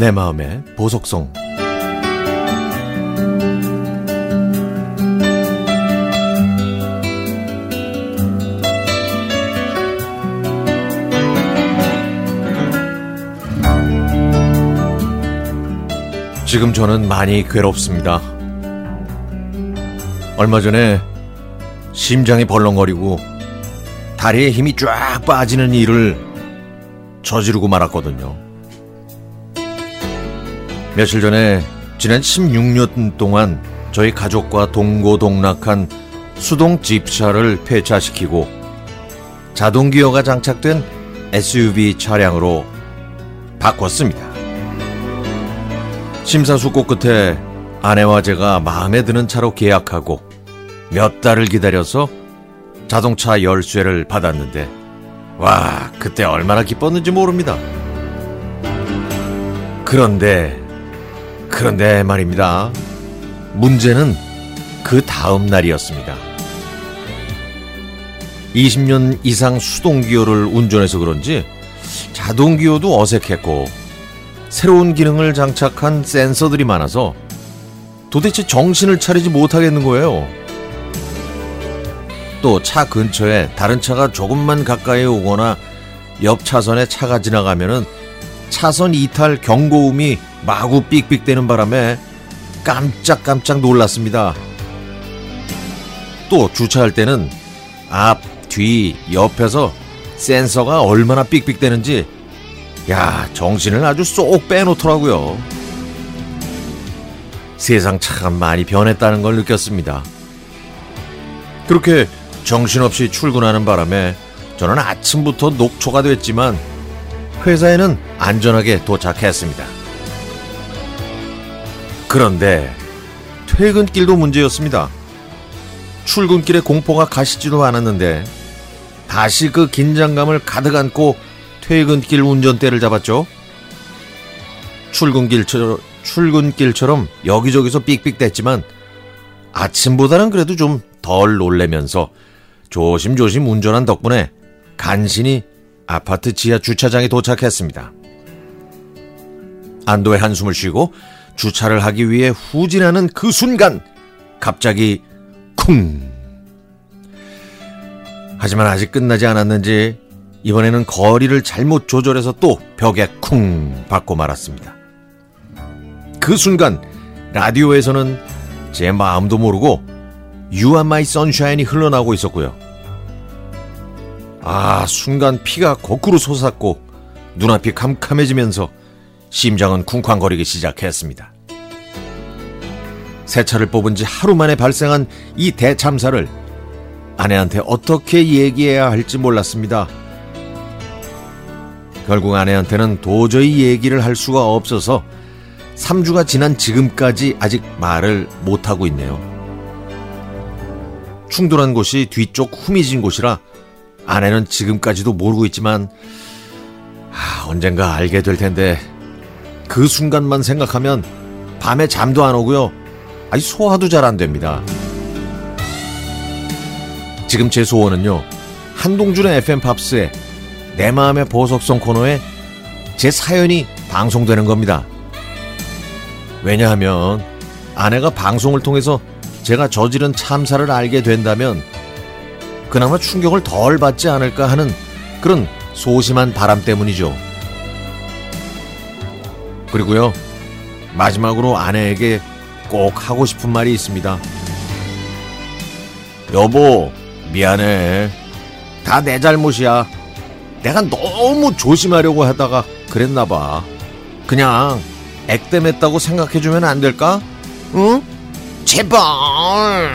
내 마음의 보석성 지금 저는 많이 괴롭습니다. 얼마 전에 심장이 벌렁거리고 다리에 힘이 쫙 빠지는 일을 저지르고 말았거든요. 며칠 전에 지난 16년 동안 저희 가족과 동고동락한 수동 집차를 폐차시키고 자동 기어가 장착된 SUV 차량으로 바꿨습니다. 심사숙고 끝에 아내와 제가 마음에 드는 차로 계약하고 몇 달을 기다려서 자동차 열쇠를 받았는데 와 그때 얼마나 기뻤는지 모릅니다. 그런데 그런데 말입니다. 문제는 그 다음 날이었습니다. 20년 이상 수동기어를 운전해서 그런지 자동기어도 어색했고 새로운 기능을 장착한 센서들이 많아서 도대체 정신을 차리지 못하겠는 거예요. 또 차 근처에 다른 차가 조금만 가까이 오거나 옆 차선에 차가 지나가면은 차선 이탈 경고음이 마구 삑삑대는 바람에 깜짝깜짝 놀랐습니다. 또 주차할 때는 앞, 뒤, 옆에서 센서가 얼마나 삑삑대는지 야 정신을 아주 쏙 빼놓더라고요. 세상 참 많이 변했다는 걸 느꼈습니다. 그렇게 정신없이 출근하는 바람에 저는 아침부터 녹초가 됐지만 회사에는 안전하게 도착했습니다. 그런데 퇴근길도 문제였습니다. 출근길에 공포가 가시지도 않았는데 다시 그 긴장감을 가득 안고 퇴근길 운전대를 잡았죠. 출근길처럼, 출근길처럼 여기저기서 삑삑댔지만 아침보다는 그래도 좀 덜 놀래면서 조심조심 운전한 덕분에 간신히 아파트 지하 주차장에 도착했습니다. 안도의 한숨을 쉬고 주차를 하기 위해 후진하는 그 순간 갑자기 쿵 하지만 아직 끝나지 않았는지 이번에는 거리를 잘못 조절해서 또 벽에 쿵 받고 말았습니다. 그 순간 라디오에서는 제 마음도 모르고 You are my sunshine이 흘러나오고 있었고요. 아, 순간 피가 거꾸로 솟았고 눈앞이 캄캄해지면서 심장은 쿵쾅거리기 시작했습니다. 새 차를 뽑은 지 하루 만에 발생한 이 대참사를 아내한테 어떻게 얘기해야 할지 몰랐습니다. 결국 아내한테는 도저히 얘기를 할 수가 없어서 3주가 지난 지금까지 아직 말을 못하고 있네요. 충돌한 곳이 뒤쪽 후미진 곳이라 아내는 지금까지도 모르고 있지만 아, 언젠가 알게 될 텐데 그 순간만 생각하면 밤에 잠도 안 오고요. 아니 소화도 잘 안 됩니다. 지금 제 소원은요. 한동준의 FM 팝스에 내 마음의 보석성 코너에 제 사연이 방송되는 겁니다. 왜냐하면 아내가 방송을 통해서 제가 저지른 참사를 알게 된다면 그나마 충격을 덜 받지 않을까 하는 그런 소심한 바람 때문이죠. 그리고요, 마지막으로 아내에게 꼭 하고 싶은 말이 있습니다. 여보, 미안해. 다 내 잘못이야. 내가 너무 조심하려고 하다가 그랬나 봐. 그냥 액땜했다고 생각해주면 안 될까? 응? 제발!